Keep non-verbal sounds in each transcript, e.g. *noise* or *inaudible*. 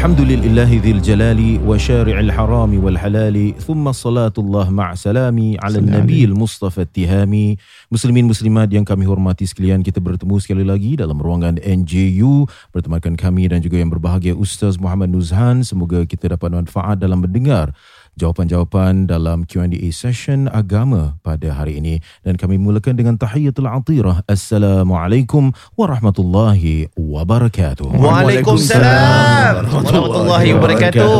الحمد لله ذي الجلال وشارع الحرام والحلال ثم الصلاة الله مع سلامي على النبي المصطفى التهامي Muslimin Muslimat yang kami hormati sekalian kita bertemu sekali lagi dalam ruangan NJU bertemankan kami dan juga yang berbahagia Ustaz Muhammad Nuzhan semoga kita dapat manfaat dalam mendengar jawapan-jawapan dalam Q&A session agama pada hari ini dan kami mulakan dengan tahiyatul atirah Assalamualaikum warahmatullahi wabarakatuh Waalaikumsalam warahmatullahi wabarakatuh.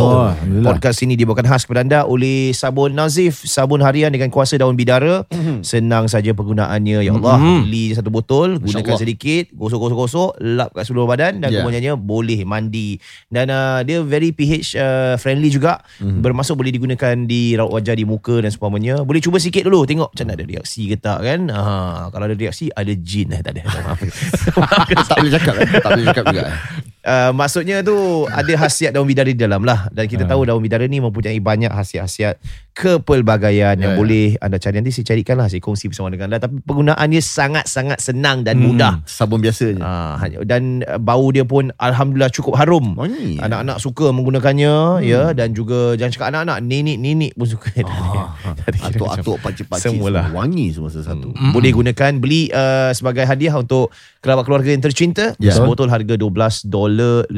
Podcast ini dibawakan khas kepada anda oleh Sabun Nazif, sabun harian dengan kuasa daun bidara. Senang saja penggunaannya. Ya Allah, beli satu botol, gunakan sedikit, gosok-gosok-gosok, lap kat seluruh badan dan Ya. kemudiannya boleh mandi. Dan uh, dia very pH uh, friendly juga. Bermasuk boleh digunakan di raut wajah, di muka dan seumpamanya. Boleh cuba sikit dulu tengok macam mana ada reaksi ke tak kan. Ha, kalau ada reaksi ada jin eh tak ada. *laughs* *laughs* Tak boleh cakap eh? Tak boleh cakap juga eh? Uh, maksudnya tu ada khasiat daun bidara di dalam lah dan kita tahu daun bidara ni mempunyai banyak khasiat-khasiat kepelbagaian yang Ya, ya. boleh anda cari nanti saya carikan lah saya kongsi bersama dengan anda tapi penggunaannya sangat-sangat senang dan mudah Hmm, Sabun biasa je Ah, hanya- dan uh, bau dia pun alhamdulillah cukup harum. Wangi. Anak-anak suka menggunakannya ya dan juga jangan cakap anak-anak, nenek-nenek pun suka. Ah, *laughs* Atuk-atuk, pakcik-pakcik Semualah. semua Wangi semua satu-satu Boleh gunakan beli uh, sebagai hadiah untuk kerabat keluarga yang tercinta. Ya. Sebotol harga 12 dolar 50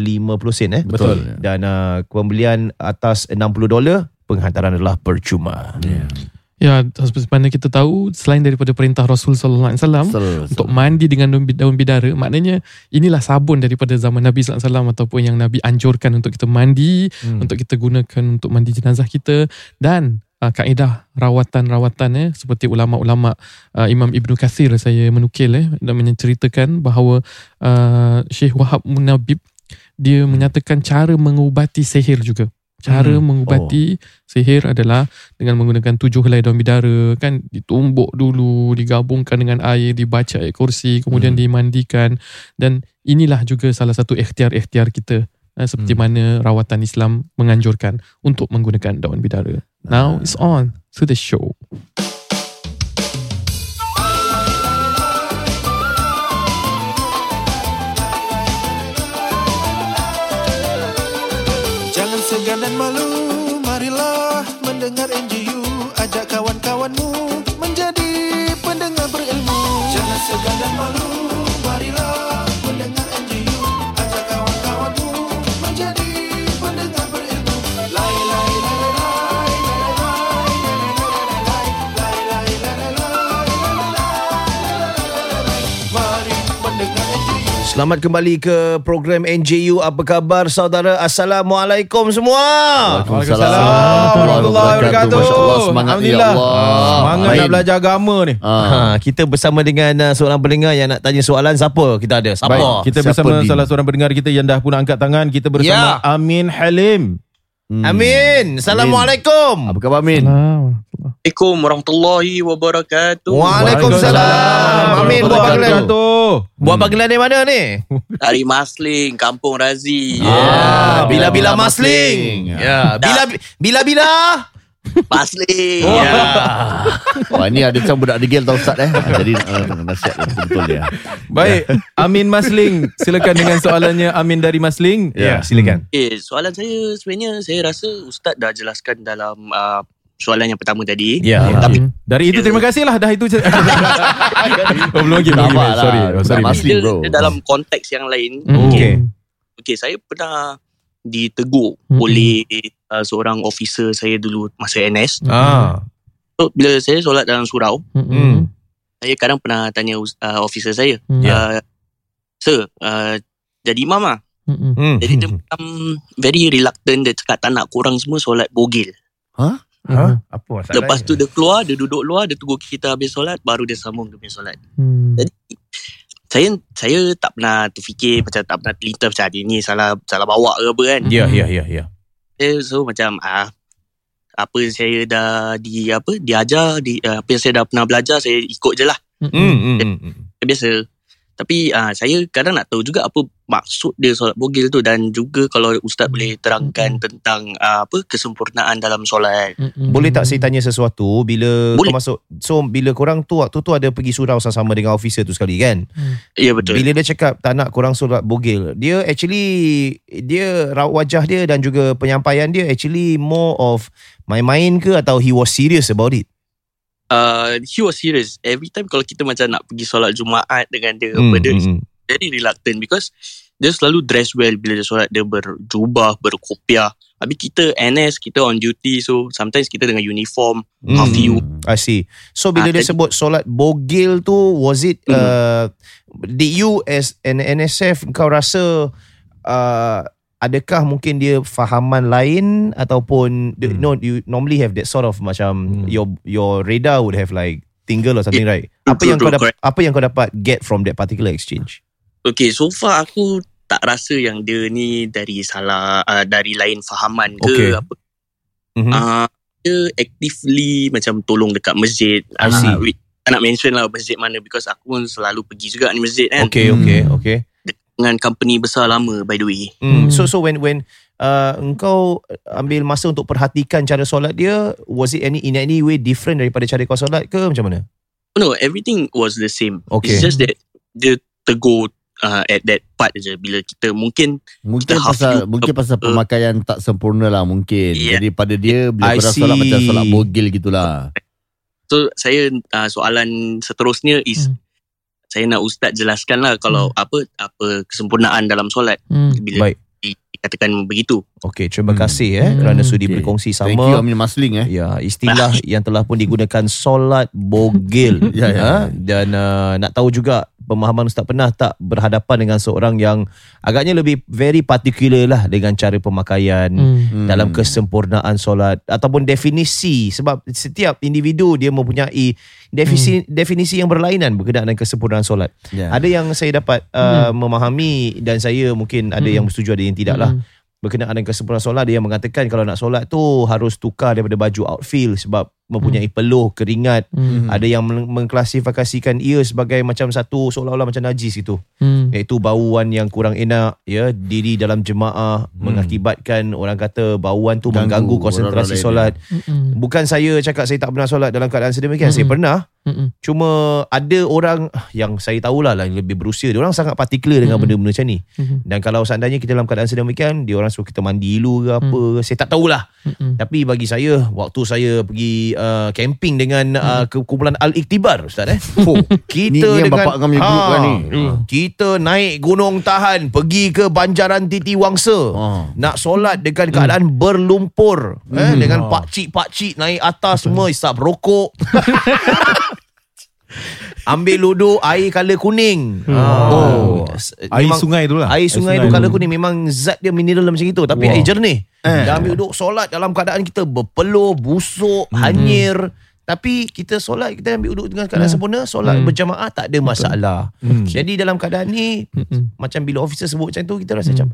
sen eh. Betul. Dan uh, pembelian atas 60 dolar penghantaran adalah percuma. Ya. Ya, seperti mana kita tahu selain daripada perintah Rasul sallallahu alaihi wasallam untuk mandi dengan daun, daun bidara, maknanya inilah sabun daripada zaman Nabi sallallahu alaihi wasallam ataupun yang Nabi anjurkan untuk kita mandi, Hmm. untuk kita gunakan untuk mandi jenazah kita dan uh, kaedah rawatan-rawatan eh seperti ulama-ulama uh, Imam Ibnu Kathir saya menukil eh dan menceritakan bahawa uh, Syekh Wahab Munabib dia menyatakan cara mengubati sihir juga. Cara Hmm. mengubati sihir adalah dengan menggunakan tujuh helai daun bidara kan ditumbuk dulu digabungkan dengan air dibaca ayat kursi kemudian Hmm. dimandikan dan inilah juga salah satu ikhtiar-ikhtiar kita eh, seperti Hmm. mana rawatan Islam menganjurkan untuk menggunakan daun bidara. Now it's on to the show. Jangan dan malu, marilah mendengar NGU Ajak kawan-kawanmu menjadi pendengar berilmu. Jangan segan dan malu, Selamat kembali ke program NJU. Apa khabar saudara? Assalamualaikum semua. Waalaikumsalam warahmatullahi wabarakatuh. Masya Allah semangat ya Alhamdulillah. Allah Semangat Baik. nak belajar agama ni. Ah. Ha, kita bersama dengan uh, seorang pendengar yang nak tanya soalan siapa kita ada? Siapa? Baik, kita Siapa bersama Din? salah seorang pendengar kita yang dah pun angkat tangan. Kita bersama Ya. Amin Halim. Hmm. Amin. Assalamualaikum. Apa khabar Amin? Salam. Assalamualaikum warahmatullahi wabarakatuh. Waalaikumsalam. Amin. Buat panggilan. tu. Buat panggilan dari mana ni? *laughs* Dari Masling, Kampung Razi. Ah, bila-bila bila-bila masling. Ya, bila bila-bila *laughs* Masling. Ya. *laughs* Wah ni ada macam budak degil tau Ustaz eh Jadi uh, nasihat dia betul-betul dia Baik, Amin Masling. Silakan dengan soalannya Amin dari Masling. Ya, silakan. Okay, soalan saya sebenarnya saya rasa Ustaz dah jelaskan dalam uh, soalan yang pertama tadi. Ya. Tapi Dari itu terima kasih lah dah itu. *laughs* oh, belum lagi, belum lagi. lah, Sorry, oh, sorry. Masling. dia, bro. dia dalam konteks yang lain. Hmm. Okey. Okay, saya pernah ditegur Hmm. oleh uh, seorang officer saya dulu masa NS. Ah. So, bila saya solat dalam surau, Hmm. saya kadang pernah tanya uh, officer saya, Hmm. uh, Sir, uh, jadi imam lah. Hmm. Hmm. Jadi dia macam very reluctant dia cakap tak nak korang semua solat bogil. Hmm. Ha? Apa masalahnya? Lepas tu dia keluar, dia duduk luar, dia tunggu kita habis solat, baru dia sambung dia punya solat. Hmm. Jadi saya saya tak pernah terfikir macam tak pernah terlintas macam "Ah, ni salah salah bawa ke apa kan. Ya, ya, ya, ya. So macam ah apa yang saya dah di apa diajar di uh, apa yang saya dah pernah belajar saya ikut je lah Hmm, hmm, hmm, hmm. biasa tapi uh, saya kadang nak tahu juga apa maksud dia solat bogil tu dan juga kalau ustaz boleh terangkan tentang uh, apa kesempurnaan dalam solat. Mm-mm. Boleh tak saya tanya sesuatu bila Boleh. kau masuk? So bila korang tu waktu tu ada pergi surau sama-sama dengan officer tu sekali kan? Ya betul. Bila dia cakap tak nak korang solat bogil dia actually dia raut wajah dia dan juga penyampaian dia actually more of main-main ke atau he was serious about it uh, he was serious every time kalau kita macam nak pergi solat Jumaat dengan dia apa dia hmm. very reluctant because dia selalu dress well bila dia solat dia berjubah berkopiah habis kita NS kita on duty so sometimes kita dengan uniform Hmm. half you I see. So bila Ah, dia sebut solat bogil tu was it Hmm. uh, did you as an NSF kau rasa uh, adakah mungkin dia fahaman lain ataupun hmm. no you normally have that sort of macam Hmm. your your radar would have like tingle or something right apa betul, yang kau betul, dapat apa yang kau dapat get from that particular exchange Okay, so far aku tak rasa yang dia ni dari salah uh, dari lain fahaman ke Okay. apa. Mhm. Uh, dia actively macam tolong dekat masjid. I see. Uh, tak nak mention lah masjid mana because aku pun selalu pergi juga ni masjid kan. okay okay okay Dengan company besar lama by the way. Hmm. So so when when uh, engkau ambil masa untuk perhatikan cara solat dia, was it any in any way different daripada cara kau solat ke macam mana? No, everything was the same. Okay. It's just that dia tegur uh, at that part je bila kita mungkin Mungkin Kita pasal you- mungkin pasal uh, pemakaian tak sempurna lah mungkin. Yeah. Jadi pada dia bila solat macam solat bogil gitulah. so saya uh, soalan seterusnya is Hmm. Saya nak ustaz jelaskan lah kalau apa apa kesempurnaan dalam solat Hmm. bila Baik. di- dikatakan begitu. Okey, terima Hmm. kasih eh Hmm. kerana sudi Okay. berkongsi Thank you sama. Amin Masling eh. Ya, istilah *laughs* yang telah pun digunakan solat bogil. *laughs* Ya, ya. Ha? Dan uh, nak tahu juga pemahaman Ustaz pernah tak berhadapan dengan seorang yang agaknya lebih very particular lah dengan cara pemakaian Hmm. Hmm. dalam kesempurnaan solat ataupun definisi sebab setiap individu dia mempunyai definisi definisi yang berlainan berkenaan dengan kesempurnaan solat. Ya. Ada yang saya dapat uh, memahami dan saya mungkin ada Hmm. yang bersetuju ada yang tidak lah Hmm. berkenaan dengan kesempurnaan solat dia yang mengatakan kalau nak solat tu harus tukar daripada baju outfield sebab mempunyai peluh keringat Hmm. ada yang meng- mengklasifikasikan ia sebagai macam satu seolah-olah macam najis itu Hmm. iaitu bauan yang kurang enak ya diri dalam jemaah mengakibatkan orang kata bauan tu Ganggu mengganggu konsentrasi solat Hmm. bukan saya cakap saya tak pernah solat dalam keadaan sedemikian saya Mm-mm. pernah Hmm. cuma ada orang yang saya tahulah lah yang lebih berusia dia orang sangat particular dengan Mm-mm. benda-benda macam ni Hmm. dan kalau seandainya kita dalam keadaan sedemikian dia orang suruh kita mandi dulu ke apa saya tak tahulah Hmm. tapi bagi saya waktu saya pergi uh, camping dengan uh, kumpulan Al-Iktibar Ustaz eh. *laughs* Oh, kita Ni- ni dengan bapak kami group kan ni. Kita naik Gunung Tahan pergi ke Banjaran Titi Wangsa. Oh. Nak solat dengan keadaan berlumpur eh dengan pakcik-pakcik naik atas semua isap rokok. *laughs* Ambil ludu air kala kuning. Oh. Air memang- sungai tu lah. Air sungai tu kala kuning memang zat dia mineral macam itu tapi Wow. air jernih. Eh. Dan ambil duduk solat dalam keadaan kita berpeluh, busuk, hanyir. Tapi kita solat kita ambil duduk dengan keadaan sempurna, solat Hmm. berjamaah tak ada masalah. Hmm. Jadi dalam keadaan ni Hmm. macam bila officer sebut macam tu kita rasa macam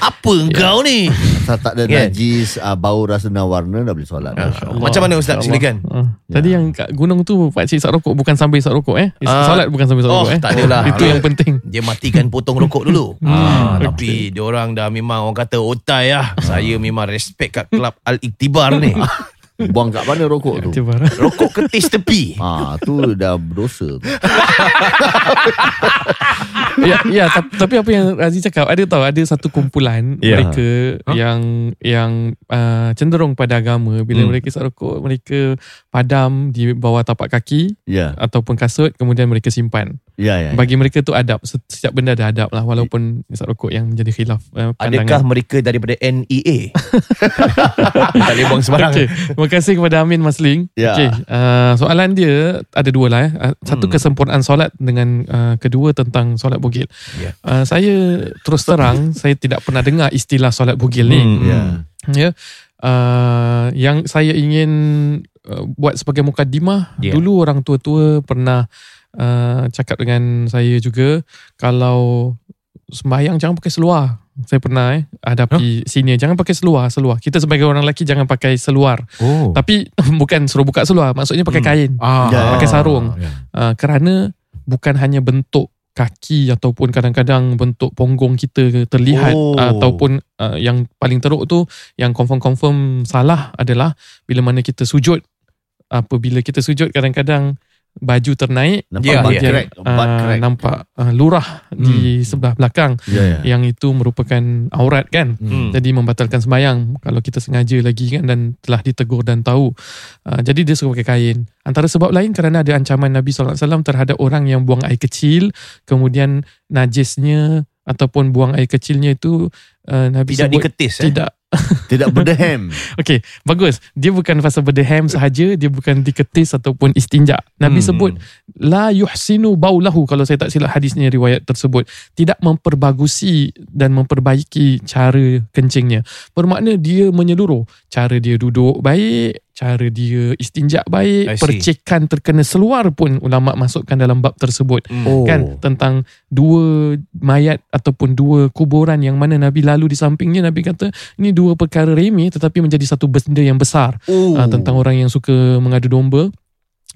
apa engkau ni? *laughs* Tak, tak ada Kan? najis, uh, bau rasa dan warna dah boleh solat. Macam mana ustaz silakan. Ah. Tadi yang kat gunung tu Pakcik isap rokok Bukan sambil isap rokok eh Ah. Solat bukan sambil isap Oh, rokok eh tak adalah. Itu yang penting Dia matikan potong rokok dulu. *laughs* Hmm. ah, tapi dia orang dah memang orang kata otai lah. Saya memang respect kat kelab Al-Iktibar ni. *laughs* Buang kat mana rokok tu? Cepat Rokok ketis tepi. *laughs* Ah, tu dah berdosa tu. *laughs* ya, ya tapi, tapi apa yang Razi cakap ada tahu ada satu kumpulan Ya. mereka yang yang uh, cenderung pada agama bila Hmm. mereka isap rokok mereka padam di bawah tapak kaki Ya, ataupun kasut kemudian mereka simpan ya, ya. bagi mereka tu adab Setiap benda ada adab lah Walaupun isap rokok yang jadi khilaf uh, Adakah mereka daripada NEA? *laughs* tak boleh buang sembarang. Okay. Terima kasih kepada Amin Masling. Ya. Okay. Uh, soalan dia ada dua lah. Eh. Uh, Satu Hmm. kesempurnaan solat dengan uh, kedua tentang solat bugil. Ya. Uh, saya terus terang *laughs* saya tidak pernah dengar istilah solat bugil ni. Hmm. Ya. Ya. Uh, yang saya ingin uh, buat sebagai mukadimah Ya. dulu orang tua-tua pernah uh, cakap dengan saya juga kalau sembahyang jangan pakai seluar. Saya pernah eh hadapi senior jangan pakai seluar, seluar. Kita sebagai orang lelaki jangan pakai seluar. Oh. Tapi *laughs* bukan suruh buka seluar, maksudnya pakai Hmm. kain. Ah, Ya, pakai sarung. ya. Uh, kerana bukan hanya bentuk kaki ataupun kadang-kadang bentuk ponggong kita terlihat Oh. ataupun uh, yang paling teruk tu yang confirm-confirm salah adalah bila mana kita sujud apabila kita sujud kadang-kadang baju ternaik Nampak ya. crack, butt uh, crack. nampak uh, lurah di sebelah belakang Ya, ya. yang itu merupakan aurat kan Hmm. jadi membatalkan sembahyang kalau kita sengaja lagi kan dan telah ditegur dan tahu. Uh, jadi dia suka pakai kain. Antara sebab lain kerana ada ancaman Nabi SAW terhadap orang yang buang air kecil kemudian najisnya ataupun buang air kecilnya itu uh, Nabi Tidak sebut diketis eh. tidak *laughs* Tidak berdehem. Okey, bagus. Dia bukan pasal berdehem sahaja, dia bukan diketis ataupun istinja. Nabi Hmm. sebut la yuhsinu baulahu kalau saya tak silap hadisnya riwayat tersebut. Tidak memperbagusi dan memperbaiki cara kencingnya. Bermakna dia menyeluruh. Cara dia duduk baik, cara dia istinja I baik, see. percikan terkena seluar pun ulama masukkan dalam bab tersebut Hmm. kan tentang dua mayat ataupun dua kuburan yang mana Nabi lalu di sampingnya Nabi kata ini dua perkara remeh tetapi menjadi satu benda yang besar Oh. uh, tentang orang yang suka mengadu domba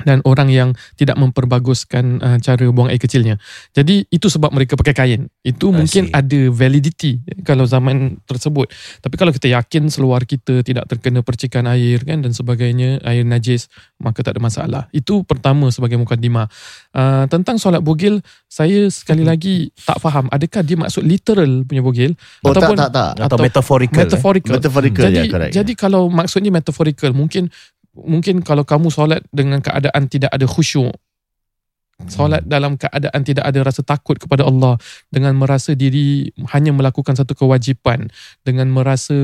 dan orang yang tidak memperbaguskan uh, cara buang air kecilnya. Jadi itu sebab mereka pakai kain. Itu I mungkin see. ada validity kalau zaman tersebut. Tapi kalau kita yakin seluar kita tidak terkena percikan air kan dan sebagainya, air najis, maka tak ada masalah. Itu pertama sebagai mukadimah. Uh, tentang solat bogil, saya sekali lagi tak faham adakah dia maksud literal punya bogil Oh tak ataupun tak tak. atau, atau metaphorical. eh. metaphorical. Metaphorical jadi, ya correct. jadi kalau maksudnya metaphorical, mungkin mungkin kalau kamu solat dengan keadaan tidak ada khusyuk, solat dalam keadaan tidak ada rasa takut kepada Allah, dengan merasa diri hanya melakukan satu kewajipan, dengan merasa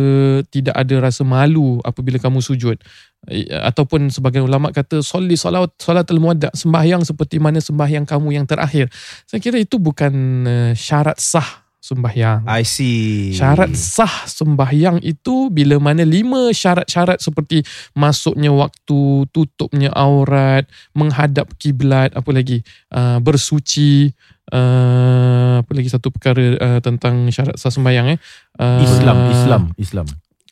tidak ada rasa malu apabila kamu sujud, Eh, ataupun sebagian ulama kata soli solat solat al-muwadda sembahyang seperti mana sembahyang kamu yang terakhir. Saya kira itu bukan uh, syarat sah sembahyang. I see. Syarat sah sembahyang itu bila mana lima syarat-syarat seperti masuknya waktu, tutupnya aurat, menghadap kiblat, apa lagi, uh, bersuci, uh, apa lagi satu perkara uh, tentang syarat sah sembahyang eh. Uh, Islam, Islam, Islam.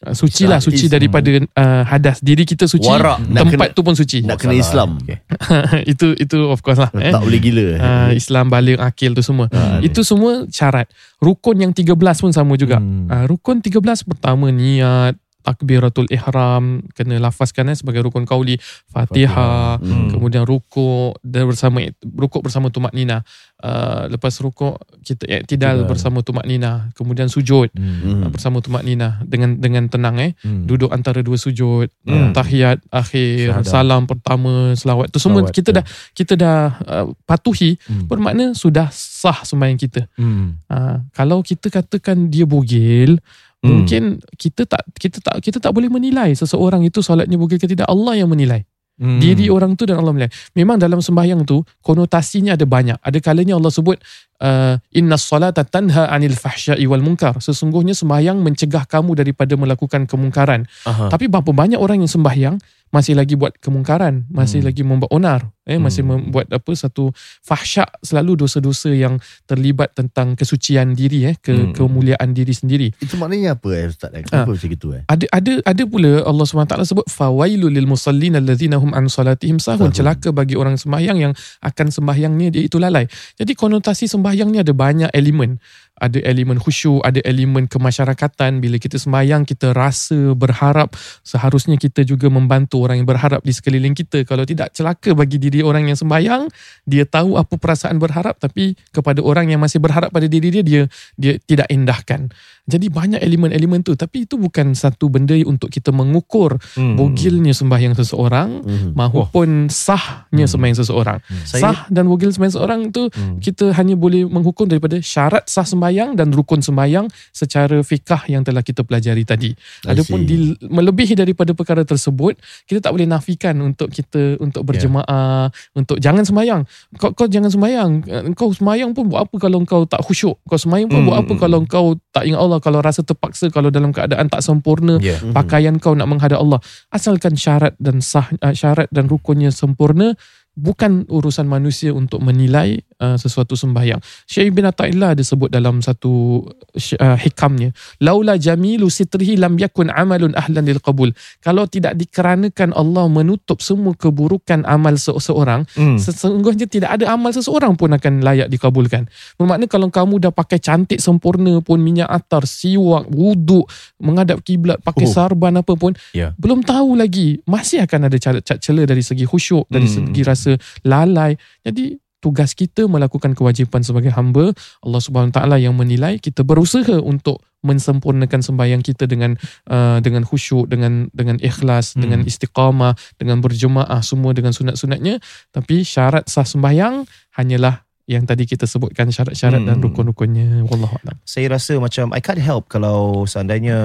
Uh, Suci lah, suci Islam. daripada uh, hadas. Diri kita suci, Warak. Tempat kena- tu pun suci. Nak kena Islam. Okay. *laughs* itu itu of course lah. Eh. Tak boleh gila. Uh, Islam balik akil tu semua. Ah, Itu semua syarat. Rukun yang 13 pun sama juga. Hmm. Uh, rukun 13 pertama niat, takbiratul ihram, kena lafazkan eh, sebagai rukun kauli, Fatihah, Hmm. kemudian rukuk dan bersama rukuk bersama tumak nina. Uh, lepas rukuk kita iktidal Iktidal. bersama tumak nina, kemudian sujud Hmm. uh, bersama tumak nina dengan dengan tenang eh. Hmm. Duduk antara dua sujud, Hmm. tahiyat akhir, Syahadah. salam pertama, selawat. Tu semua Selawat, kita ya. dah kita dah uh, patuhi Hmm. bermakna sudah sah sembahyang kita. Hmm. Ha, kalau kita katakan dia bogil, Hmm. mungkin kita tak kita tak kita tak boleh menilai seseorang itu solatnya bogil ke tidak. Allah yang menilai. Hmm. Diri orang tu dan Allah menilai. Memang dalam sembahyang tu konotasinya ada banyak. Ada kalanya Allah sebut uh, inna salata tanha anil fahsya'i wal munkar. Sesungguhnya sembahyang mencegah kamu daripada melakukan kemungkaran. Aha. Tapi berapa banyak orang yang sembahyang masih lagi buat kemungkaran, masih Hmm. lagi membuat onar, eh masih Hmm. membuat apa satu fahsyak selalu dosa-dosa yang terlibat tentang kesucian diri eh ke Hmm. kemuliaan diri sendiri. Itu maknanya apa eh Ustaz? Kenapa macam itu eh? Ada ada ada pula Allah SWT sebut fawailul lil musallin allazina hum an salatihim Sahun. celaka bagi orang sembahyang yang akan sembahyangnya dia itu lalai. Jadi konotasi sembahyang ni ada banyak elemen. Ada elemen khusyuk, ada elemen kemasyarakatan. Bila kita sembahyang, kita rasa berharap. Seharusnya kita juga membantu orang yang berharap di sekeliling kita. Kalau tidak celaka bagi diri orang yang sembahyang, dia tahu apa perasaan berharap tapi kepada orang yang masih berharap pada diri dia, dia dia tidak indahkan. Jadi banyak elemen-elemen tu tapi itu bukan satu benda untuk kita mengukur Hmm. bogilnya sembahyang seseorang Mhm. mahupun sahnya Hmm. sembahyang seseorang. Saya- Sah dan bogil sembahyang seseorang tu Hmm. kita hanya boleh menghukum daripada syarat sah sembahyang dan rukun sembahyang secara fikah yang telah kita pelajari tadi. Adapun di, melebihi daripada perkara tersebut, kita tak boleh nafikan untuk kita untuk berjemaah, untuk jangan sembahyang. Kau kau jangan sembahyang. Kau sembahyang pun buat apa kalau kau tak khusyuk? Kau sembahyang pun Hmm, buat apa hmm, kalau kau tak ingat Allah, kalau rasa terpaksa, kalau dalam keadaan tak sempurna, Yeah. Mhm. pakaian kau nak menghadap Allah. Asalkan syarat dan sah uh, syarat dan rukunnya sempurna, bukan urusan manusia untuk menilai uh, sesuatu sembahyang. Syekh bin Athaillah ada sebut dalam satu uh, hikamnya, laula jamilu sitrihi lam yakun amalun ahlan lil qabul. Kalau tidak dikeranakan Allah menutup semua keburukan amal seseorang, Hmm. sesungguhnya tidak ada amal seseorang pun akan layak dikabulkan. Bermakna kalau kamu dah pakai cantik sempurna pun minyak atar, siwak, wuduk, menghadap kiblat, pakai Oh. sarban apa pun, Ya. belum tahu lagi masih akan ada cat celah dari segi khusyuk, dari Hmm. segi rasa lalai. Jadi tugas kita melakukan kewajipan sebagai hamba Allah Subhanahu Wa taala yang menilai kita berusaha untuk mensempurnakan sembahyang kita dengan uh, dengan khusyuk dengan dengan ikhlas Hmm. dengan istiqamah dengan berjemaah semua dengan sunat-sunatnya tapi syarat sah sembahyang hanyalah yang tadi kita sebutkan syarat-syarat dan Hmm. rukun-rukunnya wallahu a'lam Saya rasa macam I can't help kalau seandainya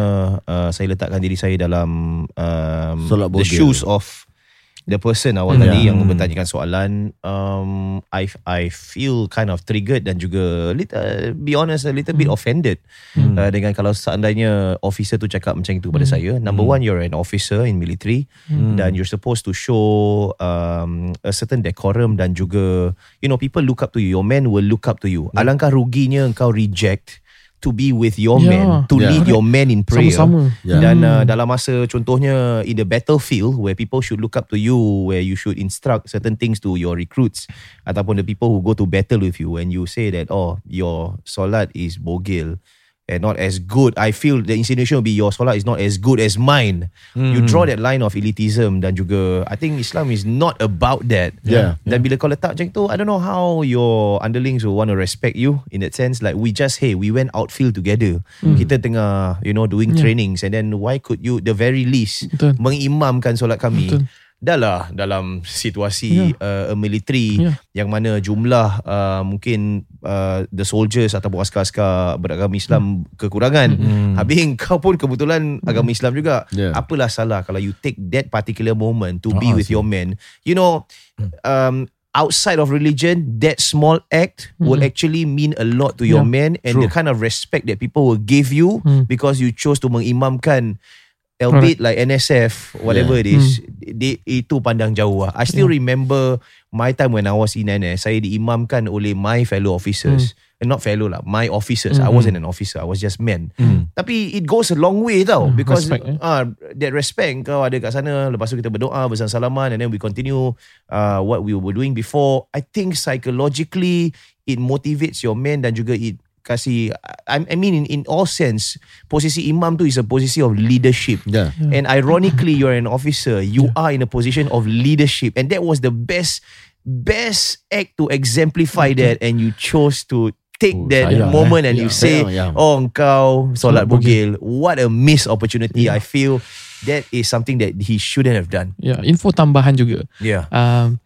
uh, saya letakkan diri saya dalam um, Solat the shoes of the person awal Hmm. tadi Ya. yang bertanyakan soalan um, I I feel kind of triggered dan juga little, be honest a little bit offended Hmm. uh, dengan kalau seandainya officer tu cakap macam itu pada Hmm. saya number one you're an officer in military Hmm. dan you're supposed to show um, a certain decorum dan juga you know people look up to you your men will look up to you alangkah ruginya engkau reject to be with your Ya. men to Ya. lead your men in prayer sama-sama Ya. dan Hmm. uh, dalam masa contohnya in the battlefield where people should look up to you where you should instruct certain things to your recruits ataupun the people who go to battle with you and you say that oh your solat is bogil and not as good. I feel the insinuation will be your solat is not as good as mine. You draw that line of elitism dan juga I think Islam is not about that. Yeah. dan bila kau letak macam tu I don't know how your underlings will want to respect you in that sense. Like we just hey we went outfield together. Kita tengah you know doing Yeah. trainings and then why could you the very least Betul. mengimamkan solat kami? Betul. Dah lah dalam situasi uh, military Ya. yang mana jumlah uh, mungkin uh, the soldiers ataupun askar-askar beragama Islam kekurangan habis kau pun kebetulan agama Islam juga Ya. apalah salah kalau you take that particular moment to be Ah, with your men you know um, outside of religion that small act will actually mean a lot to your Yeah. men and the True. kind of respect that people will give you Hmm. because you chose to mengimamkan albeit like NSF whatever it is they, itu pandang jauh lah. I still remember my time when I was in NS saya diimamkan oleh my fellow officers. Eh, not fellow lah my officers. I wasn't an officer I was just men. Tapi it goes a long way tau Hmm, because respect, eh? ah that respect kau ada kat sana lepas tu kita berdoa bersalaman and then we continue uh, what we were doing before. I think psychologically it motivates your men dan juga it kasih I, I mean in, in all sense posisi imam tu is a posisi of leadership. Yeah. and ironically you're an officer. You are in a position of leadership. And that was the best best act to exemplify that. And you chose to take Oh, that sayang, moment eh. and you Ya, say sayang, ya. oh engkau solat Solat bogil what a missed opportunity Ya. I feel. That is something that he shouldn't have done. Ya info tambahan juga. Yeah. Uh,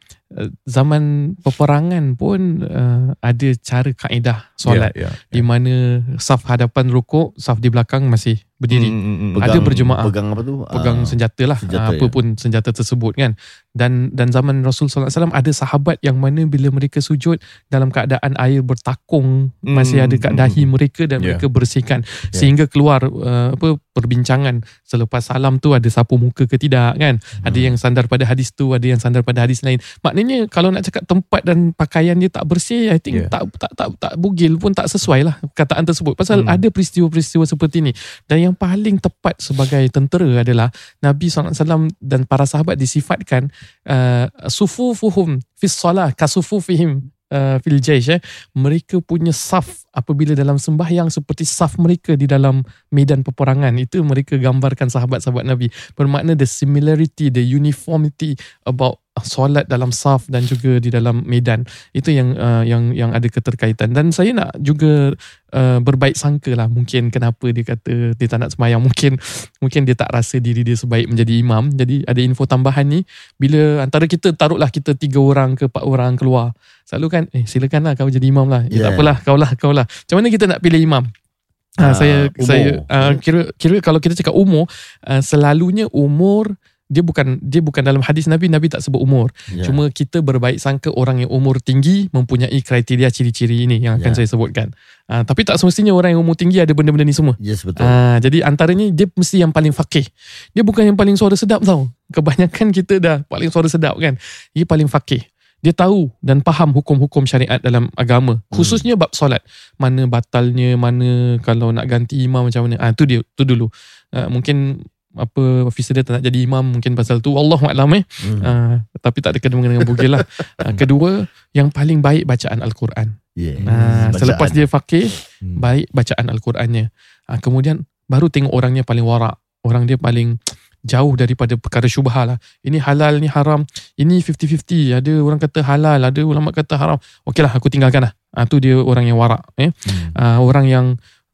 zaman peperangan pun uh, ada cara kaedah solat yeah, di mana saf hadapan rukuk, saf di belakang masih berdiri. Mm, mm, mm. Ada berjemaah. Pegang apa tu? Pegang Ah, senjata lah senjata, apa ya. pun senjata tersebut kan dan dan zaman Rasul sallallahu alaihi wasallam ada sahabat yang mana bila mereka sujud dalam keadaan air bertakung Hmm, masih ada kat hmm, dahi hmm. mereka dan Yeah. mereka bersihkan sehingga keluar uh, apa perbincangan selepas salam tu ada sapu muka ke tidak kan ada Hmm. yang sandar pada hadis tu ada yang sandar pada hadis lain maknanya kalau nak cakap tempat dan pakaian dia tak bersih I think Yeah. tak tak tak tak bugil pun tak sesuai lah kataan tersebut pasal Hmm. ada peristiwa-peristiwa seperti ni dan yang paling tepat sebagai tentera adalah Nabi SAW dan para sahabat disifatkan uh, sufufuhum fis salah kasufufihim uh, fil jaish eh. mereka punya saf apabila dalam sembahyang seperti saf mereka di dalam medan peperangan itu mereka gambarkan sahabat-sahabat Nabi bermakna the similarity the uniformity about solat dalam saf dan juga di dalam medan. Itu yang uh, yang yang ada keterkaitan. Dan saya nak juga uh, berbaik sangka lah mungkin kenapa dia kata dia tak nak sembahyang *laughs* mungkin mungkin dia tak rasa diri dia sebaik menjadi imam. Jadi ada info tambahan ni. Bila antara kita taruhlah kita tiga orang ke empat orang keluar. Selalu kan eh silakanlah kau jadi imam lah. Eh, Yeah. tak apalah kau lah kau lah. Macam mana kita nak pilih imam? Uh, saya umur. saya uh, kira kira kalau kita cakap umur uh, selalunya umur dia bukan dia bukan dalam hadis Nabi Nabi tak sebut umur Ya. Cuma kita berbaik sangka orang yang umur tinggi mempunyai kriteria ciri-ciri ini yang akan Ya. saya sebutkan. Uh, tapi tak semestinya orang yang umur tinggi ada benda-benda ni semua. Yes betul. Uh, jadi antaranya dia mesti yang paling fakih. Dia bukan yang paling suara sedap tau. Kebanyakan *laughs* kita dah paling suara sedap kan. Dia paling fakih. dia tahu dan faham hukum-hukum syariat dalam agama khususnya bab solat mana batalnya mana kalau nak ganti imam macam mana ah tu dia tu dulu uh, mungkin apa officer dia tak nak jadi imam mungkin pasal tu Allah alam eh. Hmm. uh, tapi tak ada kena mengena dengan bugil lah. Uh, kedua yang paling baik bacaan al-Quran. Yeah. uh, Bacaan. selepas dia fakir Hmm. baik bacaan al-Qurannya. Uh, kemudian baru tengok orangnya paling warak. Orang dia paling jauh daripada perkara syubha lah. Ini halal ni haram. Ini 50-50 ada orang kata halal ada ulama kata haram. Okey lah aku tinggalkan lah. Uh, tu dia orang yang warak eh. Hmm. uh, orang yang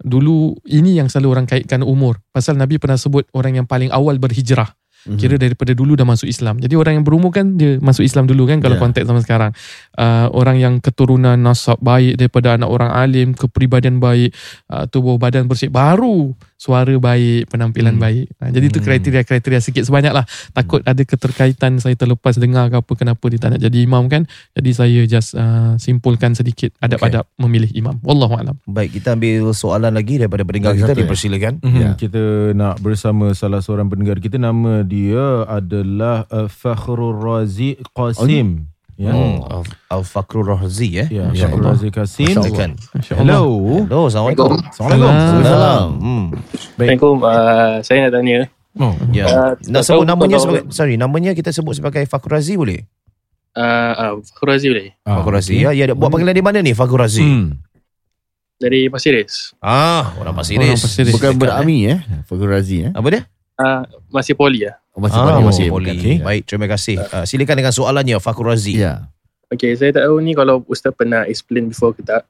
dulu ini yang selalu orang kaitkan umur pasal Nabi pernah sebut orang yang paling awal berhijrah Mhm. kira daripada dulu dah masuk Islam jadi orang yang berumur kan dia masuk Islam dulu kan kalau Ya. konteks zaman sekarang uh, orang yang keturunan nasab baik daripada anak orang alim kepribadian baik uh, tubuh badan bersih baru suara baik penampilan Hmm. baik uh, jadi itu Hmm. kriteria-kriteria sikit sebanyak lah takut ada keterkaitan saya terlepas dengar ke apa kenapa dia tak nak jadi imam kan jadi saya just uh, simpulkan sedikit adab-adab memilih imam wallahualam Baik, kita ambil soalan lagi daripada pendengar kita. satu, ya? Dipersilakan. Mhm. Ya. Kita nak bersama salah seorang pendengar kita nama dia adalah uh, Fakhrul Razi Qasim. Ya. Hmm. Al- Al-Fakrul Rahzi eh. Ya, Ya Qasim. Silakan. Masya Allah. Hello. Hello, Assalamualaikum. Assalamualaikum. Salam. Hmm. Assalamualaikum. Uh, saya nak tanya. Oh. Ya. Uh, Nak sebut namanya sebagai sorry, namanya kita sebut sebagai Fakrul Razi boleh? Uh, uh, Fakhur Razi boleh? Ah, Fakrul Razi okey. ya. Ya, buat panggilan di mana ni Fakrul Razi? Hmm. Dari Pasir Ris. Ah, orang Pasir Orang Ris. Bukan berami eh. Fakhur Razi eh. Apa dia? Uh, masih poli lah. Oh, masih ah, masih. Okey. Baik, terima kasih. Uh, silakan dengan soalannya Fakrul Razi. Ya. Okay, saya tak tahu ni kalau Ustaz pernah explain before ke tak.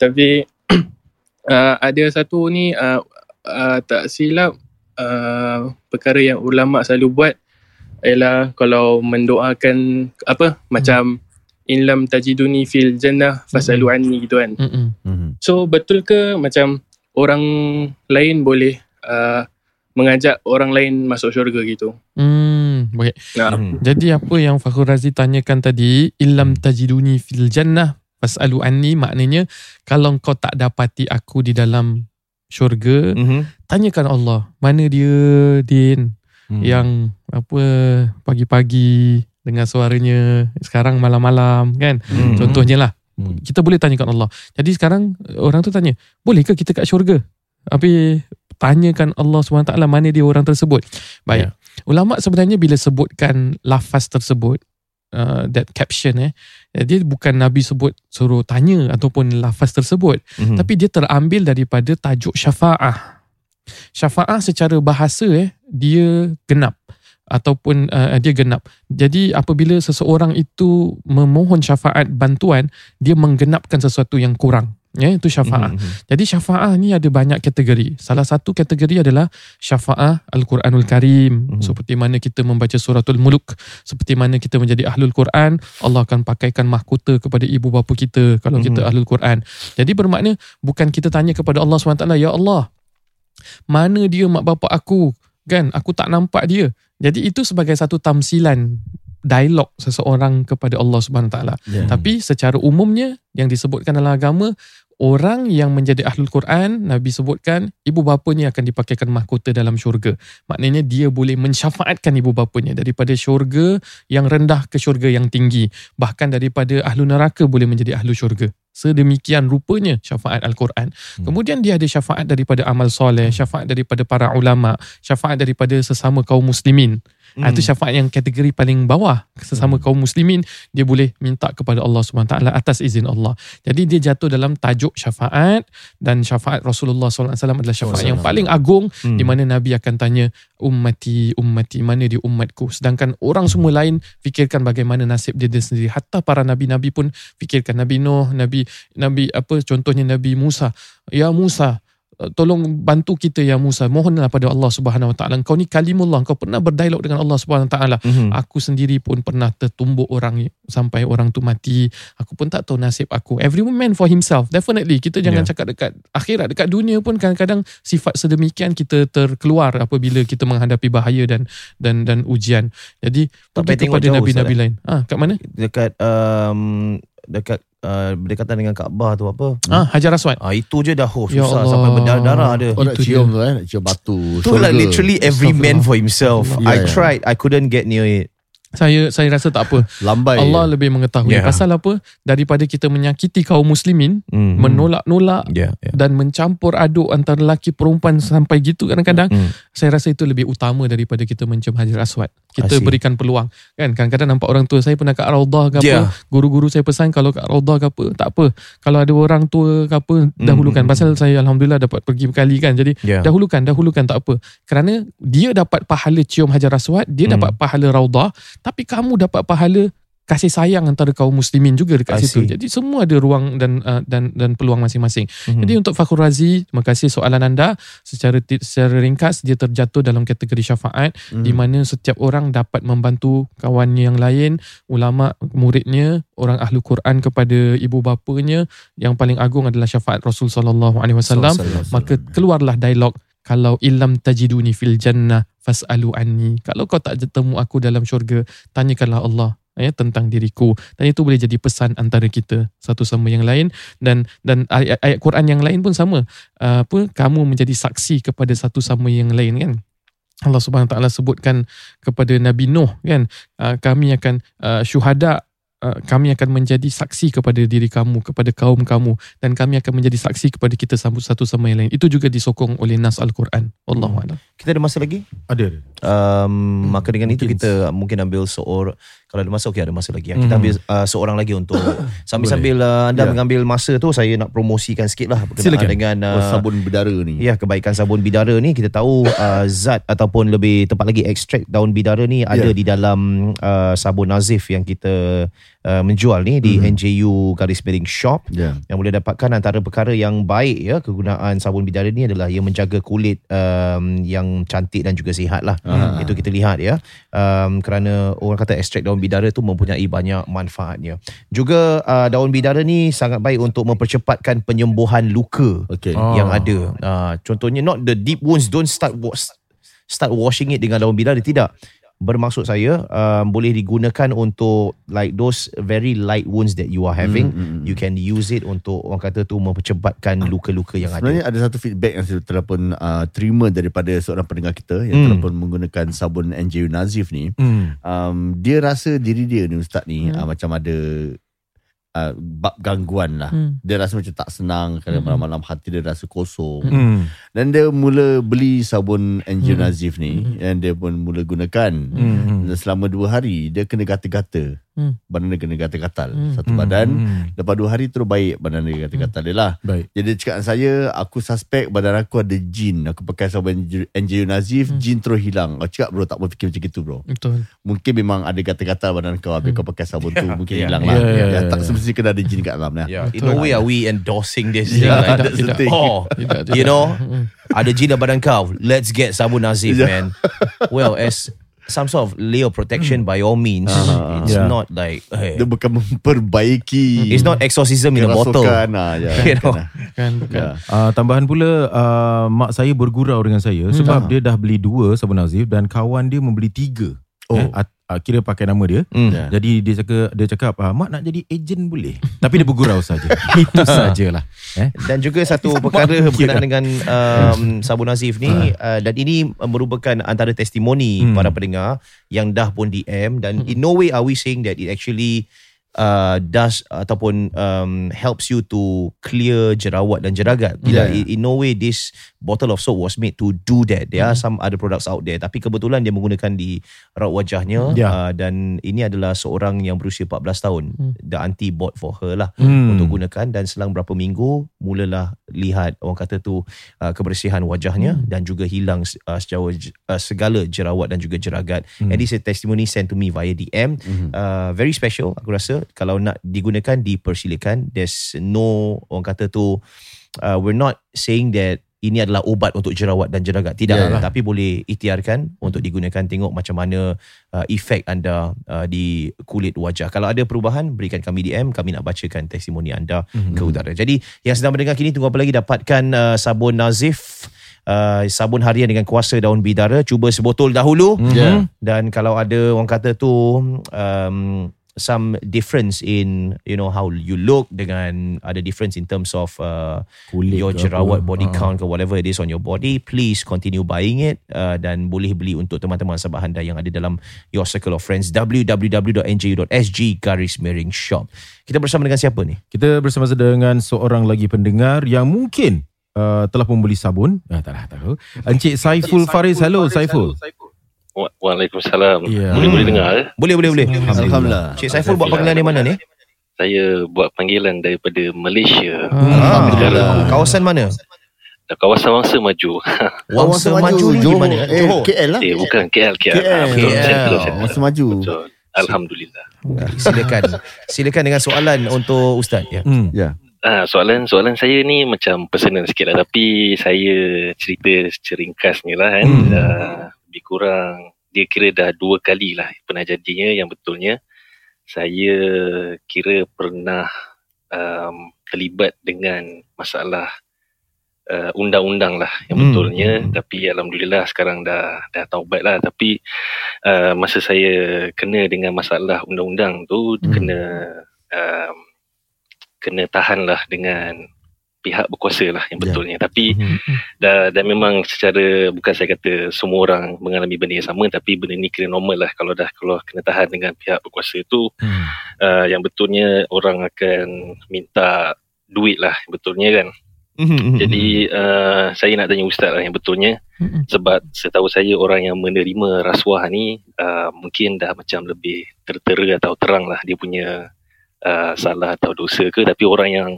Tapi *clears throat* uh, ada satu ni uh, uh, tak silap uh, perkara yang ulama selalu buat ialah kalau mendoakan apa macam in lam tajiduni fil jannah fasalu anni gitu kan. Mm-mm. Mhm. So betul ke macam orang lain boleh uh, mengajak orang lain masuk syurga gitu? Hmm, baik. Nah, Hmm. Jadi apa yang Fakhrul Razi tanyakan tadi, illam tajiduni fil jannah fasalu anni maknanya kalau kau tak dapati aku di dalam syurga, Mhm. tanyakan Allah, mana dia Din Hmm. yang apa pagi-pagi dengan suaranya sekarang malam-malam kan. Hmm. Contohnya lah. Hmm. Kita boleh tanyakan Allah. Jadi sekarang orang tu tanya, boleh ke kita kat syurga? Tapi tanyakan Allah SWT mana dia orang tersebut. Baik. Ya. Ulama sebenarnya bila sebutkan lafaz tersebut, uh, that caption eh, dia bukan Nabi sebut suruh tanya ataupun lafaz tersebut. Mhm. Tapi dia terambil daripada tajuk syafa'ah. Syafa'ah secara bahasa eh, dia genap ataupun uh, dia genap. Jadi apabila seseorang itu memohon syafaat bantuan, dia menggenapkan sesuatu yang kurang. Ya, itu syafa'ah. Mhm. Jadi syafa'ah ni ada banyak kategori. Salah satu kategori adalah syafa'ah Al-Quranul Karim. Mhm. Seperti mana kita membaca suratul muluk. Seperti mana kita menjadi ahlul Quran. Allah akan pakaikan mahkota kepada ibu bapa kita kalau Mhm. kita ahlul Quran. Jadi bermakna bukan kita tanya kepada Allah SWT, Ya Allah, mana dia mak bapak aku? Kan, aku tak nampak dia. Jadi itu sebagai satu tamsilan dialog seseorang kepada Allah Subhanahu Taala. Ya. Tapi secara umumnya yang disebutkan dalam agama orang yang menjadi ahlul Quran Nabi sebutkan ibu bapanya akan dipakaikan mahkota dalam syurga. Maknanya dia boleh mensyafaatkan ibu bapanya daripada syurga yang rendah ke syurga yang tinggi. Bahkan daripada ahlu neraka boleh menjadi ahlu syurga. Sedemikian rupanya syafaat Al-Quran. Hmm. Kemudian dia ada syafaat daripada amal soleh, syafaat daripada para ulama, syafaat daripada sesama kaum muslimin. Hmm. Itu syafaat yang kategori paling bawah sesama Hmm. kaum muslimin dia boleh minta kepada Allah SWT atas izin Allah. Jadi dia jatuh dalam tajuk syafaat dan syafaat Rasulullah SAW adalah syafaat yang paling agung Hmm. di mana Nabi akan tanya ummati ummati mana dia umatku sedangkan orang semua lain fikirkan bagaimana nasib dia, dia sendiri hatta para nabi-nabi pun fikirkan Nabi Nuh Nabi Nabi apa contohnya Nabi Musa ya Musa tolong bantu kita ya Musa mohonlah pada Allah Subhanahu Wa Taala kau ni kalimullah kau pernah berdialog dengan Allah Subhanahu Wa Taala Mhm. Aku sendiri pun pernah tertumbuk orang sampai orang tu mati. Aku pun tak tahu nasib aku. Every man for himself. Definitely. Kita jangan Yeah. cakap dekat akhirat. Dekat dunia pun kadang-kadang sifat sedemikian kita terkeluar apabila kita menghadapi bahaya dan dan dan ujian. Jadi pergi tengok kepada nabi-nabi Ustaz, lain. Ah, kat mana? dekat um, dekat uh, berdekatan dengan Kaabah tu apa? Ah, Hajar Aswad. Ah itu je dah oh, Ya susah Allah. sampai berdarah-darah ada. Oh nak Itu cium dia. tu eh, nak cium batu. Tu like literally every man for himself. Yeah, I yeah. tried, I couldn't get near it. Saya saya rasa tak apa. Lambai. Allah lebih mengetahui. Ya. Pasal apa? Daripada kita menyakiti kaum muslimin, Hmm. menolak-nolak Ya, ya. dan mencampur aduk antara lelaki perempuan sampai gitu kadang-kadang Hmm. saya rasa itu lebih utama daripada kita mencium hajar aswad kita see. berikan peluang kan kadang-kadang nampak orang tua saya pernah kat raudah ke apa Yeah. guru-guru saya pesan kalau kat raudah ke apa tak apa kalau ada orang tua ke apa dahulukan hmm, pasal saya alhamdulillah dapat pergi berkali kan jadi Ya. dahulukan dahulukan tak apa kerana dia dapat pahala cium hajar aswad dia Hmm. dapat pahala raudah tapi kamu dapat pahala kasih sayang antara kaum muslimin juga dekat situ. Jadi semua ada ruang dan uh, dan dan peluang masing-masing. Mhm. Jadi untuk Fakhur Razi, terima kasih soalan anda. Secara secara ringkas dia terjatuh dalam kategori syafaat Hmm. di mana setiap orang dapat membantu kawannya yang lain, ulama, muridnya, orang ahli Quran kepada ibu bapanya. Yang paling agung adalah syafaat Rasul sallallahu alaihi wasallam. Maka keluarlah dialog kalau ilam tajiduni fil jannah fas'alu anni. Kalau kau tak bertemu aku dalam syurga, tanyakanlah Allah ya tentang diriku. Dan itu boleh jadi pesan antara kita satu sama yang lain dan dan ayat, ayat Quran yang lain pun sama. Uh, apa kamu menjadi saksi kepada satu sama yang lain kan. Allah Subhanahu taala sebutkan kepada Nabi Nuh kan uh, kami akan uh, syuhada uh, kami akan menjadi saksi kepada diri kamu kepada kaum kamu dan kami akan menjadi saksi kepada kita sambut satu sama yang lain. Itu juga disokong oleh nas Al-Quran. Wallahu a'lam. Kita ada masa lagi? Ada. ada. Um, maka dengan itu Mungkin. kita mungkin ambil seorang kalau ada masa okey ada masa lagi. Kita Mhm. ambil uh, seorang lagi untuk *coughs* sambil-sambil uh, anda Ya. mengambil masa tu saya nak promosikan sikit lah berkenaan Silakan. dengan Oh, uh, sabun bidara ni. Ya kebaikan sabun bidara ni kita tahu uh, zat ataupun lebih tepat lagi ekstrak daun bidara ni ada Ya. di dalam uh, sabun Nazif yang kita uh, menjual ni di Mhm. NJU Garis Miring Shop Ya. yang boleh dapatkan antara perkara yang baik ya kegunaan sabun bidara ni adalah ia menjaga kulit um, yang cantik dan juga sihat lah. Ah. Itu kita lihat ya. Um, kerana orang kata ekstrak daun bidara tu mempunyai banyak manfaatnya. Juga uh, daun bidara ni sangat baik untuk mempercepatkan penyembuhan luka Okey. Oh. yang ada. Uh, contohnya not the deep wounds don't start wash, start washing it dengan daun bidara tidak. Bermaksud saya um, boleh digunakan untuk like those very light wounds that you are having Mm, mm, mm. you can use it untuk orang kata tu mempercepatkan luka-luka yang Sebenarnya ada. ada satu feedback yang saya telah pun uh, terima daripada seorang pendengar kita yang Hmm. telah pun menggunakan sabun NJU Nazif ni. Hmm. Um, dia rasa diri dia ni ustaz ni Hmm. uh, macam ada uh, bab gangguan lah. Hmm. Dia rasa macam tak senang kadang Hmm. malam-malam hati dia rasa kosong. Hmm. Dan dia mula beli sabun NJU Hmm. Nazif ni dan dia pun mula gunakan. Hmm. Dan selama dua hari dia kena gata-gata. Hmm. Badan dia kena gata-gatal. Hmm. Satu badan. Hmm. Lepas dua hari terus baik badan dia gata-gatal dia lah. Baik. Jadi dia cakap saya Aku suspek badan aku ada jin Aku pakai sabun NJU Nazif Hmm. Jin terus hilang Aku cakap bro tak boleh fikir macam itu bro Betul. Mungkin memang ada kata-kata badan kau Habis Hmm. kau pakai sabun tu *laughs* Mungkin Ya, hilang ya, lah ya, ya, ya, Tak ya. semestinya kena ada jin kat dalam lah Yeah, in no way are we endorsing this Ya, thing like, tidak, tidak. tidak. oh, Tidak, tidak. you know, Hmm. ada jin dalam badan kau. Let's get sabun Nazif, Ya. man. Well, as some sort of layer protection by all means, Ah, it's yeah. not like hey, Dia bukan memperbaiki it's not exorcism in a bottle. kerasukan lah, ya, *laughs* You know. bukan. Ya. Uh, tambahan pula uh, mak saya bergurau dengan saya sebab Ah. dia dah beli dua sabun Nazif dan kawan dia membeli tiga. Oh. Eh, uh, kira pakai nama dia. Mm. Ya. Jadi dia cakap dia cakap ah, mak nak jadi ejen boleh. *laughs* Tapi dia bergurau saja. *laughs* Itu sajalah. Eh? Dan juga satu perkara berkenaan dengan *laughs* um, sabun Nazif ni uh, dan ini merupakan antara testimoni Hmm. para pendengar yang dah pun DM dan in no way are we saying that it actually uh, does ataupun um, helps you to clear jerawat dan jeragat. Yeah. in, in no way this bottle of soap was made to do that. There are some other products out there tapi kebetulan dia menggunakan di raut wajahnya Yeah. uh, dan ini adalah seorang yang berusia 14 tahun. Hmm. The auntie bought for her lah Hmm. untuk gunakan dan selang berapa minggu mulalah lihat orang kata tu uh, kebersihan wajahnya Hmm. dan juga hilang uh, sejauh uh, segala jerawat dan juga jeragat. Hmm. And this is a testimony sent to me via DM. Mhm. Uh, very special aku rasa kalau nak digunakan dipersilakan. There's no orang kata tu uh, we're not saying that ini adalah ubat untuk jerawat dan jeragat. Tidak Ya, ya. Tapi boleh ikhtiarkan untuk digunakan. Tengok macam mana uh, efek anda uh, di kulit wajah. Kalau ada perubahan, berikan kami DM. Kami nak bacakan testimoni anda Mhm. ke udara. Jadi yang sedang mendengar kini tunggu apa lagi dapatkan uh, sabun Nazif. Uh, sabun harian dengan kuasa daun bidara. Cuba sebotol dahulu. Mhm. Ya. Dan kalau ada orang kata tu um, some difference in you know how you look dengan ada difference in terms of uh, Kulit your jerawat apa. body Ah. count ke whatever it is on your body please continue buying it uh, dan boleh beli untuk teman-teman sahabat anda yang ada dalam your circle of friends www.nju.sg garis miring shop kita bersama dengan siapa ni Kita bersama dengan seorang lagi pendengar yang mungkin uh, telah membeli sabun. Ah, tak lah, tak tahu. Encik Saiful Faris. Hello Saiful. Wa- Waalaikumsalam. Ya. Boleh boleh dengar eh? boleh boleh boleh Alhamdulillah. Cik Saiful buat panggilan dari mana ni Saya buat panggilan daripada Malaysia. Ah, Negara kawasan mana kawasan Wangsa Maju. Wangsa *laughs* Maju ni di Johor. mana Eh, Johor KL lah. eh bukan KL KL. KL. Ah, betul. Masa maju. Betul. Alhamdulillah. silakan silakan dengan soalan untuk ustaz ya Hmm. Ya. Ah, soalan soalan saya ni macam personal sikit lah tapi saya cerita secara ringkasnya lah kan. Hmm. Ah, lebih kurang dia kira dah dua kali lah pernah jadinya yang betulnya saya kira pernah um, terlibat dengan masalah uh, undang-undang lah yang Hmm. betulnya tapi alhamdulillah sekarang dah dah taubat lah tapi uh, masa saya kena dengan masalah undang-undang tu Hmm. kena um, kena tahan lah dengan pihak berkuasa lah yang Ya. betulnya. Tapi Hmm. dan, dan memang secara bukan saya kata semua orang mengalami benda yang sama tapi benda ni kira normal lah. Kalau dah kalau kena tahan dengan pihak berkuasa tu Hmm. uh, yang betulnya orang akan minta duit lah yang betulnya kan. Mhm, jadi uh, saya nak tanya ustaz lah yang betulnya. Sebab setahu saya orang yang menerima rasuah ni uh, mungkin dah macam lebih tertera atau terang lah dia punya uh, salah atau dosa ke. Tapi orang yang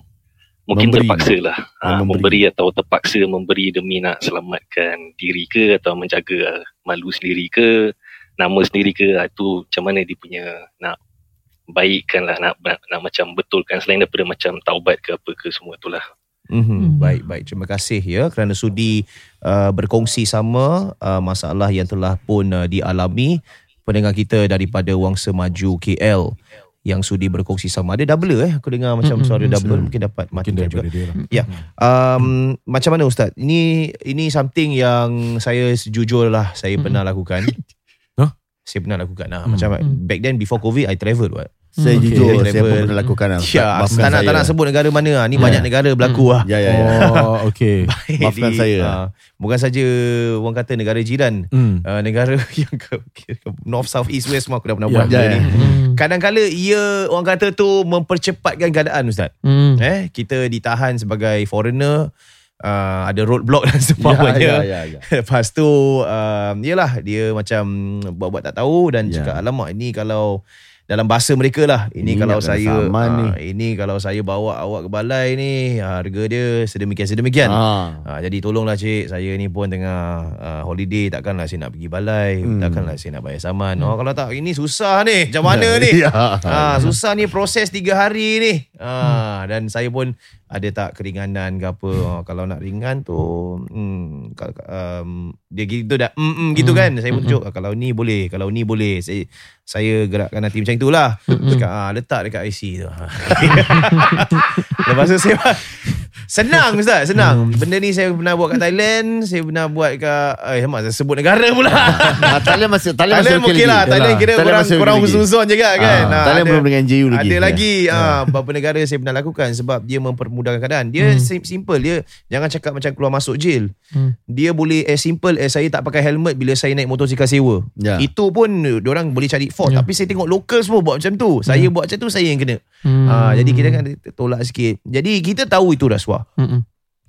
mungkin Memberi. terpaksa lah Ah, uh, memberi. memberi atau terpaksa memberi demi nak selamatkan diri ke atau menjaga malu sendiri ke nama sendiri ke itu macam mana dia punya nak baikkan lah nak, nak, nak macam betulkan selain daripada macam taubat ke apa ke semua tu lah Mhm, Baik, baik. Terima kasih ya kerana sudi uh, berkongsi sama uh, masalah yang telah pun uh, dialami pendengar kita daripada Wangsa Maju KL yang sudi berkongsi sama. Ada double eh? Aku dengar macam Mm-mm, suara double mungkin dapat Mungkin matikan juga. dia lah. Ya. Um, macam mana Ustaz? Ini ini something yang saya jujur lah saya Mm-mm. pernah lakukan. *laughs* Huh? Saya pernah lakukan. Nah, Hmm. Macam back then before COVID I travel what. Saya Okay. jujur, saya pun pernah lakukan lah. Ya, Maafkan tak nak, tak saya. nak sebut negara mana. ah. Ni Ya. banyak negara berlaku lah. Ya, ya, ya. *laughs* Oh, okay. Maafkan Di, saya. ah, bukan saja orang kata negara jiran. Hmm. Uh, negara *laughs* yang ke, ke, north, south, east, west semua aku dah pernah Ya, buat ya, benda ya. ni. Hmm. Kadang-kala ia orang kata tu mempercepatkan keadaan Ustaz. Hmm. Eh, kita ditahan sebagai foreigner, uh, ada roadblock dan *laughs* Ya, sebagainya. ya, ya, ya. Lepas tu um, Yelah Dia macam Buat-buat tak tahu Dan Ya. cakap Alamak ini kalau Dalam bahasa mereka lah Ini, Ini kalau saya ni. ah, Ini kalau saya bawa awak ke balai ni Harga dia Sedemikian-sedemikian Ah. Ha, jadi tolonglah cik, saya ni pun tengah uh, holiday, takkanlah saya nak pergi balai, Hmm. hmm. takkanlah saya nak bayar saman. Oh kalau tak, ini susah ni, macam mana *laughs* ni? Ya. Ha, susah ni proses tiga hari ni. Ha, Hmm. dan saya pun ada tak keringanan ke apa. Ha, kalau nak ringan tu, hmm, kal- um, dia gitu dah, mm, mm, gitu Hmm. kan. Saya pun tunjuk, ah, kalau ni boleh, kalau ni boleh. Saya saya gerakkan nanti macam itulah. Cakap, ah, letak dekat IC tu. *laughs* Lepas tu saya Senang Ustaz Senang Benda ni saya pernah buat kat Thailand Saya pernah buat kat Eh mak saya sebut negara pula Ah, Thailand masih Thailand, Thailand masih okey lah lagi. Thailand kira Thailand korang Korang lagi. husnuzon juga kan Ah, Ah, Thailand ada- belum dengan JU lagi. Ada Ya. lagi ah, Beberapa negara saya pernah lakukan Sebab dia mempermudahkan keadaan Dia Hmm. sim- simple Dia jangan cakap macam keluar masuk jail Hmm. Dia boleh as simple as Saya tak pakai helmet Bila saya naik motosikal sewa Ya. Itu pun Diorang boleh cari fault Ya. Tapi saya tengok local semua buat macam tu Saya buat macam tu Saya yang kena Hmm. Ah, Jadi kita kan tolak sikit Jadi kita tahu itu rasuah Hmm.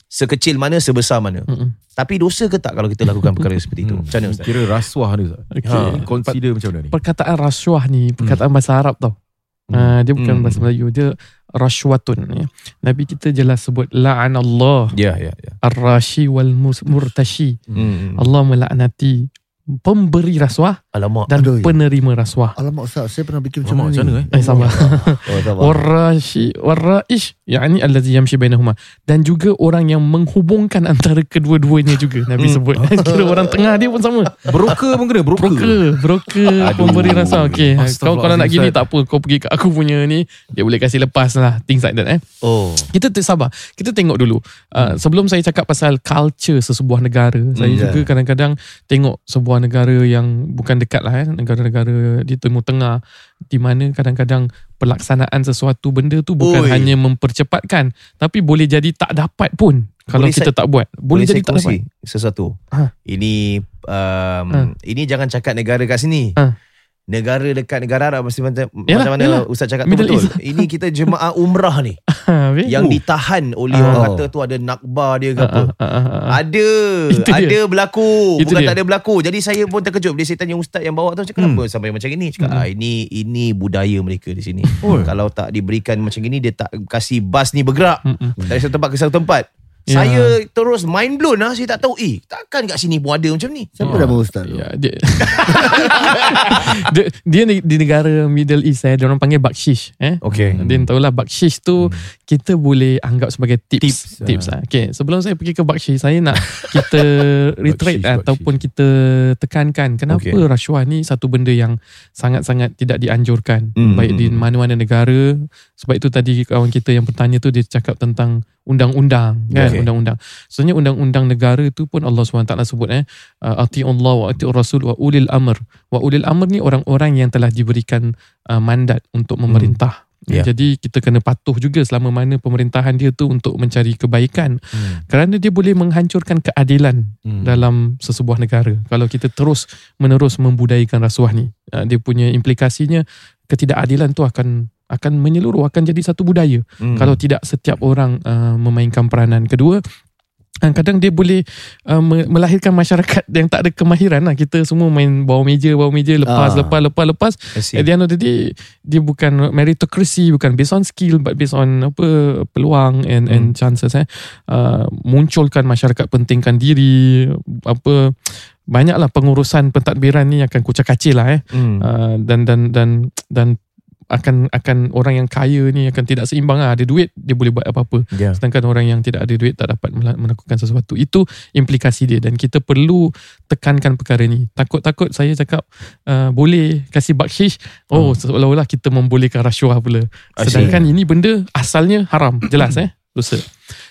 Sekecil mana Sebesar mana Hmm. Tapi dosa ke tak Kalau kita lakukan perkara seperti itu Hmm. Macam mana Ustaz? Kira rasuah ni Ustaz. Okay. Ha, consider macam mana ni? Perkataan rasuah ni perkataan bahasa Arab tau. Ah, dia bukan Hmm. bahasa Melayu, dia rashwatun ya. Nabi kita jelas sebut la'anallah Ya ya ya ar-rashi wal mus- murtashi. hmm. Allah melaknati pemberi rasuah Alamak dan Aduh. penerima rasuah. Alamak Ustaz, saya pernah bikin macam Alamak, mana macam ni? mana eh? Eh sabar. Oh, sabar. *laughs* Warashi waraish yakni allazi yamshi bainahuma dan juga orang yang menghubungkan antara kedua-duanya juga Nabi Hmm. sebut. *laughs* Kira orang tengah dia pun sama. Broker pun kena broker. Broker, broker pemberi rasuah. Okey, kau kalau nak gini tak apa, kau pergi ke aku punya ni, dia boleh kasih lepas lah. Things like that eh. Oh Kita sabar. Kita tengok dulu. Uh, sebelum saya cakap pasal culture sesebuah negara, saya Hmm, juga yeah. kadang-kadang tengok sebuah sebuah negara yang bukan dekat lah eh, negara-negara di Timur Tengah di mana kadang-kadang pelaksanaan sesuatu benda tu bukan Oi. hanya mempercepatkan tapi boleh jadi tak dapat pun kalau Boleh kita saya- tak buat. Boleh, jadi saya tak dapat. sesuatu. Ha. Ini um, Ha. ini jangan cakap negara kat sini. Ha. Negara dekat negara Arab mesti macam, Yalah, macam mana yalah. Ustaz cakap tu Middle betul. East. Ini kita jemaah umrah ni *laughs* Yang ditahan oleh Ah. orang kata tu ada nakbah dia ke Ah, apa. ah, ah, ah, ah. Ada *laughs* Itu dia. Ada berlaku Itu Bukan dia. tak ada berlaku Jadi saya pun terkejut Bila saya tanya ustaz yang bawa tu Cakap Hmm. kenapa sampai macam ini Cakap Hmm. ah, ini Ini budaya mereka di sini Oh. Kalau tak diberikan macam ini Dia tak kasih bas ni bergerak Mm-mm. Dari satu tempat ke satu tempat Ya. Saya terus mind blown lah Saya tak tahu Eh takkan kat sini pun ada macam ni Siapa nama ustaz tu? Ya, dia, *laughs* dia, dia di negara Middle East eh, dia orang panggil bakshish eh. Okay Dia tahulah bakshish tu kita boleh anggap sebagai tips Tips, tips, ah. lah. Okay, sebelum saya pergi ke bakshish saya nak *laughs* kita reiterate Bakshish, ataupun kita tekankan kenapa Okay. rasuah ni satu benda yang sangat-sangat tidak dianjurkan Hmm, baik di hmm, hmm. mana-mana negara sebab itu tadi kawan kita yang bertanya tu dia cakap tentang undang-undang kan Okay. undang-undang sebenarnya undang-undang negara tu pun Allah SWT sebut eh uh, ati'ullah wa ati'ur rasul wa ulil amr wa ulil amr ni orang-orang yang telah diberikan uh, mandat untuk memerintah Ya. Jadi kita kena patuh juga selama mana pemerintahan dia tu untuk mencari kebaikan Hmm. kerana dia boleh menghancurkan keadilan Hmm. dalam sesebuah negara. Kalau kita terus menerus membudayakan rasuah ni, uh, dia punya implikasinya ketidakadilan tu akan akan menyeluruh akan jadi satu budaya Hmm. kalau tidak setiap orang uh, memainkan peranan. Kedua, uh, kadang dia boleh uh, me- melahirkan masyarakat *laughs* yang tak ada kemahiran lah. Kita semua main bawah meja, bawah meja, lepas, Ah. lepas, lepas, lepas. I see. At the end of the day, dia bukan meritocracy, bukan based on skill, but based on apa peluang and and chances eh. Uh, munculkan masyarakat pentingkan diri, apa banyaklah pengurusan pentadbiran ni akan kucak kacil lah eh. Hmm. Uh, dan dan dan dan akan akan orang yang kaya ni akan tidak seimbang lah. Ada duit dia boleh buat apa-apa. Ya. Sedangkan orang yang tidak ada duit tak dapat mela- melakukan sesuatu. Itu implikasi dia dan kita perlu tekankan perkara ni. Takut-takut saya cakap uh, boleh kasih bakshish. Oh seolah-olah kita membolehkan rasuah pula. Sedangkan ini benda asalnya haram. Jelas *coughs* eh. Dosa.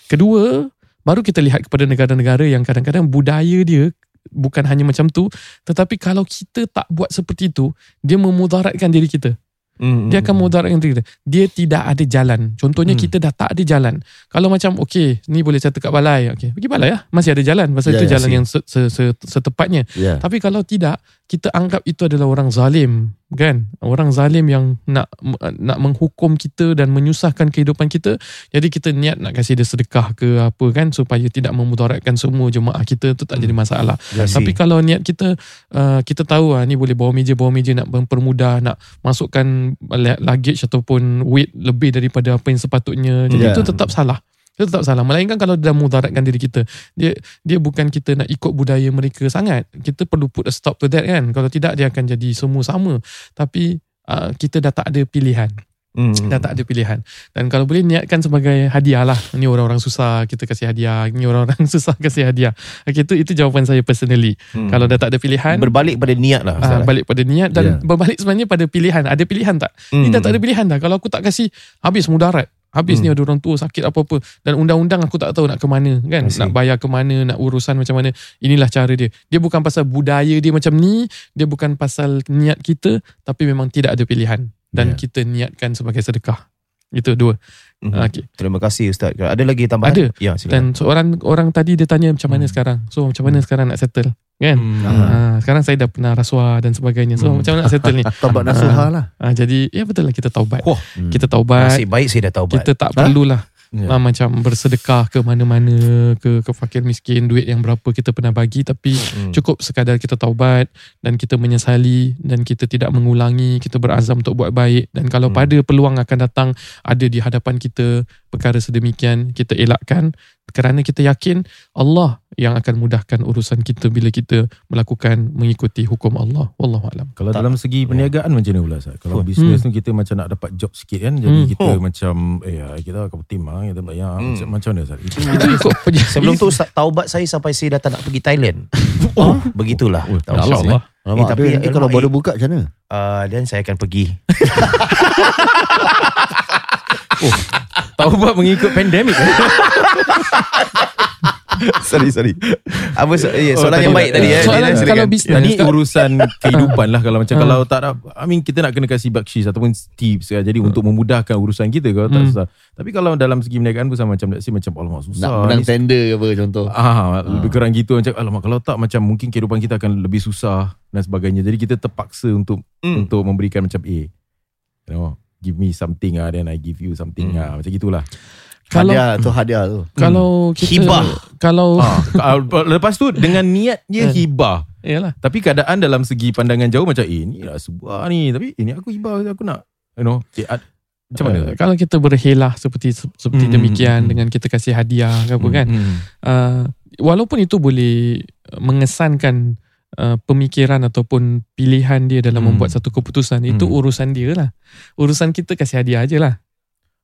Kedua, baru kita lihat kepada negara-negara yang kadang-kadang budaya dia bukan hanya macam tu tetapi kalau kita tak buat seperti itu dia memudaratkan diri kita Hmm. dia akan mudaratkan diri kita. Dia tidak ada jalan. Contohnya Hmm. kita dah tak ada jalan. Kalau macam okey, ni boleh catat kat balai. Okey, pergi balai lah. Masih ada jalan. Pasal Ya, itu ya, jalan see. yang se, se, se, setepatnya. Ya. Tapi kalau tidak, kita anggap itu adalah orang zalim, kan? Orang zalim yang nak nak menghukum kita dan menyusahkan kehidupan kita. Jadi kita niat nak kasih dia sedekah ke apa kan supaya tidak memudaratkan semua jemaah kita tu tak jadi masalah. See. Tapi kalau niat kita uh, kita tahu ah ni boleh bawa meja bawa meja nak mempermudah nak masukkan luggage ataupun weight lebih daripada apa yang sepatutnya. Jadi Ya. itu tetap salah. Itu tetap salah. Melainkan kalau dia dah mudaratkan diri kita. Dia dia bukan kita nak ikut budaya mereka sangat. Kita perlu put a stop to that kan. Kalau tidak dia akan jadi semua sama. Tapi uh, kita dah tak ada pilihan. Hmm. Dah tak ada pilihan. Dan kalau boleh niatkan sebagai hadiah lah. Ni orang-orang susah kita kasih hadiah. Ni orang-orang *laughs* susah kasih hadiah. Okay, itu itu jawapan saya personally. Hmm. Kalau dah tak ada pilihan, berbalik pada niat lah ah, Ustaz. balik pada niat dan Ya. berbalik sebenarnya pada pilihan. Ada pilihan tak? Hmm. Ni dah tak ada pilihan dah. Kalau aku tak kasih, habis mudarat. Habis Hmm. ni ada orang tua sakit apa-apa. Dan undang-undang aku tak tahu nak ke mana kan. Nak bayar ke mana, nak urusan macam mana. Inilah cara dia. Dia bukan pasal budaya dia macam ni. Dia bukan pasal niat kita. Tapi memang tidak ada pilihan. Dan Ya. kita niatkan sebagai sedekah. Itu dua. Mhm. Ah, Okay. Terima kasih Ustaz. Ada lagi tambahan? Ada. Ya, silakan. Dan seorang orang tadi dia tanya macam mana Hmm. sekarang. So macam mana sekarang nak settle. Kan? Hmm. Ah, sekarang saya dah pernah rasuah dan sebagainya. So Hmm. macam mana nak settle ni? *laughs* Taubat nasuha lah. Ah, jadi ya betul lah kita taubat. Wah. Kita taubat. Nasib baik saya dah tahu Kita tak perlulah Ya. ah, macam bersedekah ke mana-mana ke ke fakir miskin duit yang berapa kita pernah bagi tapi Hmm. cukup sekadar kita taubat dan kita menyesali dan kita tidak mengulangi kita berazam untuk buat baik dan kalau Hmm. pada peluang akan datang ada di hadapan kita perkara sedemikian kita elakkan kerana kita yakin Allah yang akan mudahkan urusan kita bila kita melakukan mengikuti hukum Allah wallahu alam Kalau Tak. dalam segi perniagaan macam mana pula Ustaz? Kalau Oh. bisnes tu kita macam nak dapat job sikit kan. Jadi Hmm. kita Oh. macam eh ya, kita akan tim ah kita bayar Hmm. macam, macam mana Ustaz? Itu itu ikut Sebelum tu Ustaz taubat saya sampai saya dah tak nak pergi Thailand. *laughs* Oh, begitulah. Oh, Taubat Allah saya. Allah. Alamak, Eh, tapi alamak, kalau eh. baru buka macam mana? Uh, dan saya akan pergi. *laughs* taubat mengikut pandemik. *laughs* sorry, sorry. Apa so, eh, Oh, soalan tadi yang baik tadi eh. Soalan Dia kalau silakan. bisnes Tadi Ustaz. urusan *laughs* kehidupan lah kalau macam Ah. kalau tak nak I mean kita nak kena kasih bakshish ataupun tips ya. Jadi untuk memudahkan urusan kita kalau tak Hmm. susah. Tapi kalau dalam segi perniagaan pun sama macam let's say macam alamak susah. Nak menang ni tender ke apa contoh. Ah, lebih kurang gitu macam alamak kalau tak macam mungkin kehidupan kita akan lebih susah dan sebagainya. Jadi kita terpaksa untuk Hmm. untuk memberikan macam A. You know, give me something ah then I give you something Hmm. ah macam gitulah. Kalau Hadiah tu hadiah tu. kalau kita Hibah. kalau ah, lepas tu dengan niatnya Hmm. hibah. yalah Tapi keadaan dalam segi pandangan jauh macam eh ni lah sebuah ni tapi ini aku hibah aku nak you know eh, ad- macam mana? Uh, kalau kita berhelah seperti seperti Hmm, demikian hmm, dengan kita kasih hadiah ke apa kan Hmm. uh, walaupun itu boleh mengesankan uh, pemikiran ataupun pilihan dia dalam Hmm. membuat satu keputusan itu Hmm. urusan dia lah urusan kita kasih hadiah aje lah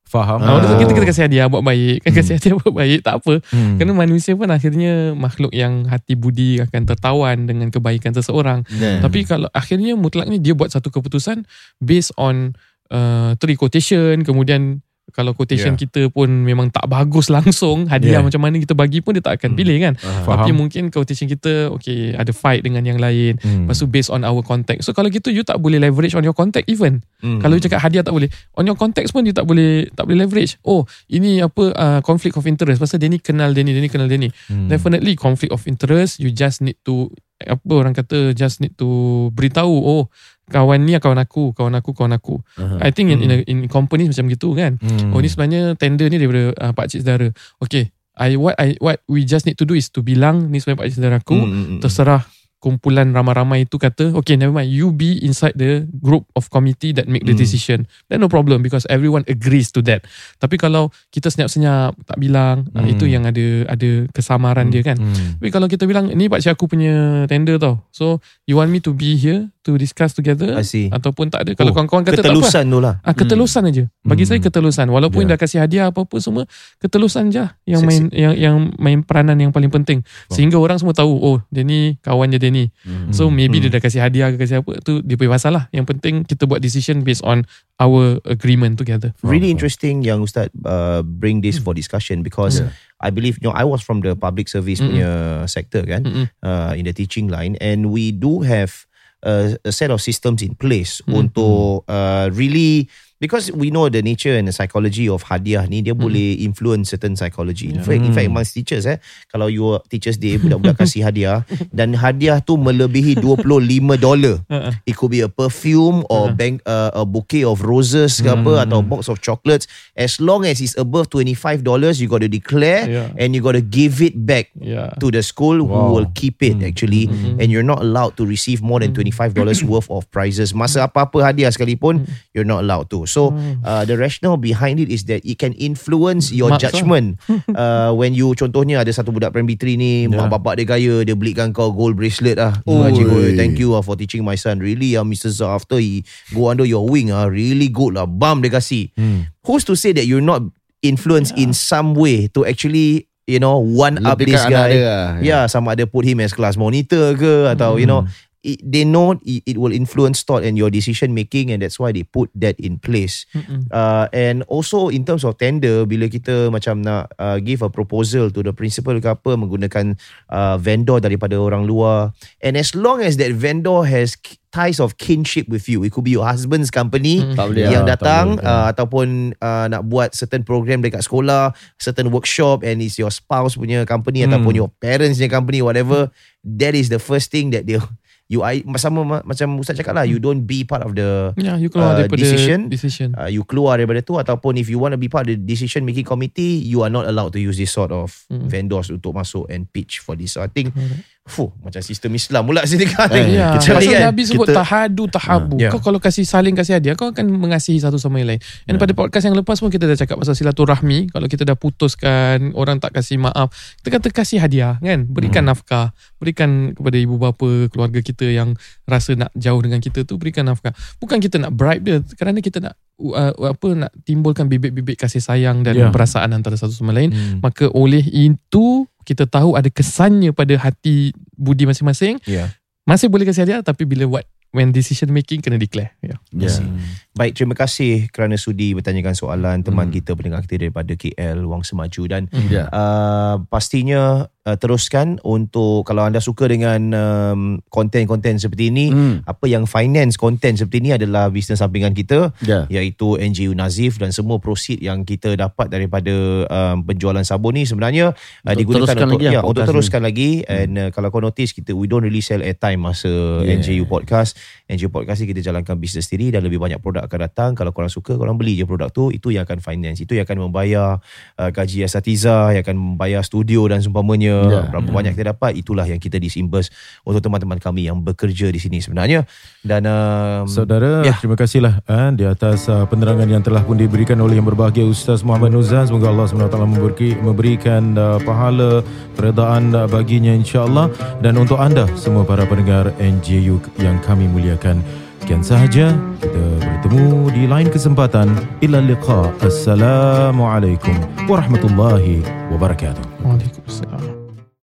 Faham. urusan Oh. kita kita kasih hadiah buat baik kan Hmm. kasih hadiah buat baik tak apa Hmm. kerana manusia pun akhirnya makhluk yang hati budi akan tertawan dengan kebaikan seseorang Yeah. Tapi kalau akhirnya mutlaknya dia buat satu keputusan based on uh, three quotation kemudian kalau quotation Yeah. kita pun memang tak bagus langsung hadiah Yeah. macam mana kita bagi pun dia tak akan Hmm. pilih kan. Faham. Tapi mungkin quotation kita okay ada fight dengan yang lain. Hmm. Lepas tu based on our context. So kalau gitu you tak boleh leverage on your contact even. Hmm. Kalau you cakap hadiah tak boleh. On your context pun you tak boleh tak boleh leverage. Oh, ini apa uh, conflict of interest. Pasal dia ni kenal dia ni, dia ni kenal dia ni. Hmm. Definitely conflict of interest. You just need to apa orang kata just need to beritahu oh kawan ni kawan aku, kawan aku, kawan aku. Uh-huh. I think in in, a, in companies macam gitu kan. Hmm. Oh ni sebenarnya tender ni daripada uh, pak cik saudara. Okay, I what I what we just need to do is to bilang ni sebenarnya pak cik saudara aku. Hmm, hmm, hmm. Terserah kumpulan ramai-ramai itu kata okay never mind you be inside the group of committee that make the Hmm. decision then no problem because everyone agrees to that tapi kalau kita senyap-senyap tak bilang hmm. Hmm. itu yang ada ada kesamaran dia kan Hmm. tapi kalau kita bilang ni pak cik aku punya tender tau so you want me to be here to discuss together I see. ataupun tak ada kalau Oh, kawan-kawan kata tak apa Ketelusan tu lah. Ah, ketelusan aja. Bagi Hmm. saya ketelusan. Walaupun Yeah. dah kasih hadiah apa-apa semua, ketelusan je yang main yang yang main peranan yang paling penting. Sehingga orang semua tahu, oh dia ni kawan je dia ni. Hmm. So maybe Hmm. dia dah kasih hadiah ke kasih apa tu dia punya masalah. Yang penting kita buat decision based on our agreement together. Really Faham. interesting yang Ustaz uh, bring this for discussion because Yeah. I believe you know I was from the public service Mm-mm. punya sector kan Mm-mm. uh, in the teaching line and we do have a, a set of systems in place Mm. untuk uh, really because we know the nature and the psychology of hadiah ni dia boleh influence certain psychology. In fact, in fact Mm. amongst teachers eh kalau you are teachers day budak-budak kasih hadiah *laughs* dan hadiah tu melebihi 25 dolar. Uh-uh. It could be a perfume or Uh-huh. bank uh, a bouquet of roses ke Hmm. apa atau a box of chocolates. As long as it's above $25 you got to declare Yeah. and you got to give it back Yeah. to the school who Wow. will keep it Hmm. actually Mhm. and you're not allowed to receive more than $25 *coughs* worth of prizes. Masa apa-apa hadiah sekalipun you're not allowed to. So uh, the rationale behind it is that it can influence your Marks lah. judgment *laughs* uh, when you contohnya ada satu budak primary 3 ni Yeah. mak bapak dia kaya dia belikan kau gold bracelet ah. Oi. Oh, cikgu, thank you ah, for teaching my son. Really ah Mr. Zah after he go under your wing ah really good lah. Bam dia kasih. Hmm. Who's to say that you're not influenced in some way to actually you know one up Lebihkan this guy. dia lah. Yeah, sama ada put him as class monitor ke atau you know it, they know it, it will influence thought and your decision making and that's why they put that in place. Mm-mm. Uh, and also in terms of tender bila kita macam nak uh, give a proposal to the principal ke apa menggunakan uh, vendor daripada orang luar and as long as that vendor has ties of kinship with you it could be your husband's company Mm. Boleh yang lah, datang boleh. uh, ataupun uh, nak buat certain program dekat sekolah certain workshop and it's your spouse punya company Hmm. ataupun your parents punya company whatever that is the first thing that they you I, sama ma- macam Ustaz cakap lah you don't be part of the Ya, you keluar Uh, daripada decision. decision. uh, you keluar daripada tu ataupun if you want to be part of the decision making committee you are not allowed to use this sort of Mm. vendors untuk masuk and pitch for this so I think Alright. Fuh macam sistem Islam pula sini kan Eh, Ya, ni pasal kan? Nabi sebut kita- tahadu tahabu. Ya. Kau kalau kasih saling kasih hadiah, kau akan mengasihi satu sama yang lain. Dan pada podcast yang lepas pun kita dah cakap pasal silaturahmi. Kalau kita dah putuskan, orang tak kasih maaf, kita kata kasih hadiah kan. Berikan nafkah, berikan kepada ibu bapa, keluarga kita yang rasa nak jauh dengan kita tu berikan nafkah. Bukan kita nak bribe dia kerana kita nak uh, apa nak timbulkan bibit-bibit kasih sayang dan Ya. perasaan antara satu sama lain. Hmm. Maka oleh itu kita tahu ada kesannya pada hati budi masing-masing yeah. masih boleh kasih hadiah tapi bila buat when decision making kena declare. Ya. Terima kasih. Baik, terima kasih kerana sudi bertanyakan soalan teman kita pendengar kita daripada KL Wang Semaju dan Ya. uh, pastinya uh, teruskan untuk kalau anda suka dengan um, konten-konten seperti ini, Hmm. apa yang finance konten seperti ini adalah bisnes sampingan kita Ya. iaitu NGU Nazif dan semua proceed yang kita dapat daripada um, penjualan sabun ni sebenarnya uh, digunakan teruskan untuk lagi lah ya untuk teruskan lagi and uh, kalau kau notice kita we don't really sell airtime masa Yeah. NGU podcast NGU podcast ni kita jalankan bisnes sendiri dan lebih banyak produk akan datang kalau korang suka korang beli je produk tu itu yang akan finance itu yang akan membayar uh, gaji asatiza yang akan membayar studio dan seumpamanya Yeah. berapa banyak kita dapat itulah yang kita disimbas untuk teman-teman kami yang bekerja di sini sebenarnya dan um, Saudara, Ya. terima kasihlah eh, di atas uh, penerangan yang telah pun diberikan oleh yang berbahagia Ustaz Muhammad Nuzan. Semoga Allah SWT memberi, memberikan uh, pahala keredaan uh, baginya insya-Allah dan untuk anda semua para pendengar NJU yang kami muliakan. Sekian sahaja kita bertemu di lain kesempatan. Ila liqa. Assalamualaikum warahmatullahi wabarakatuh. Waalaikumsalam.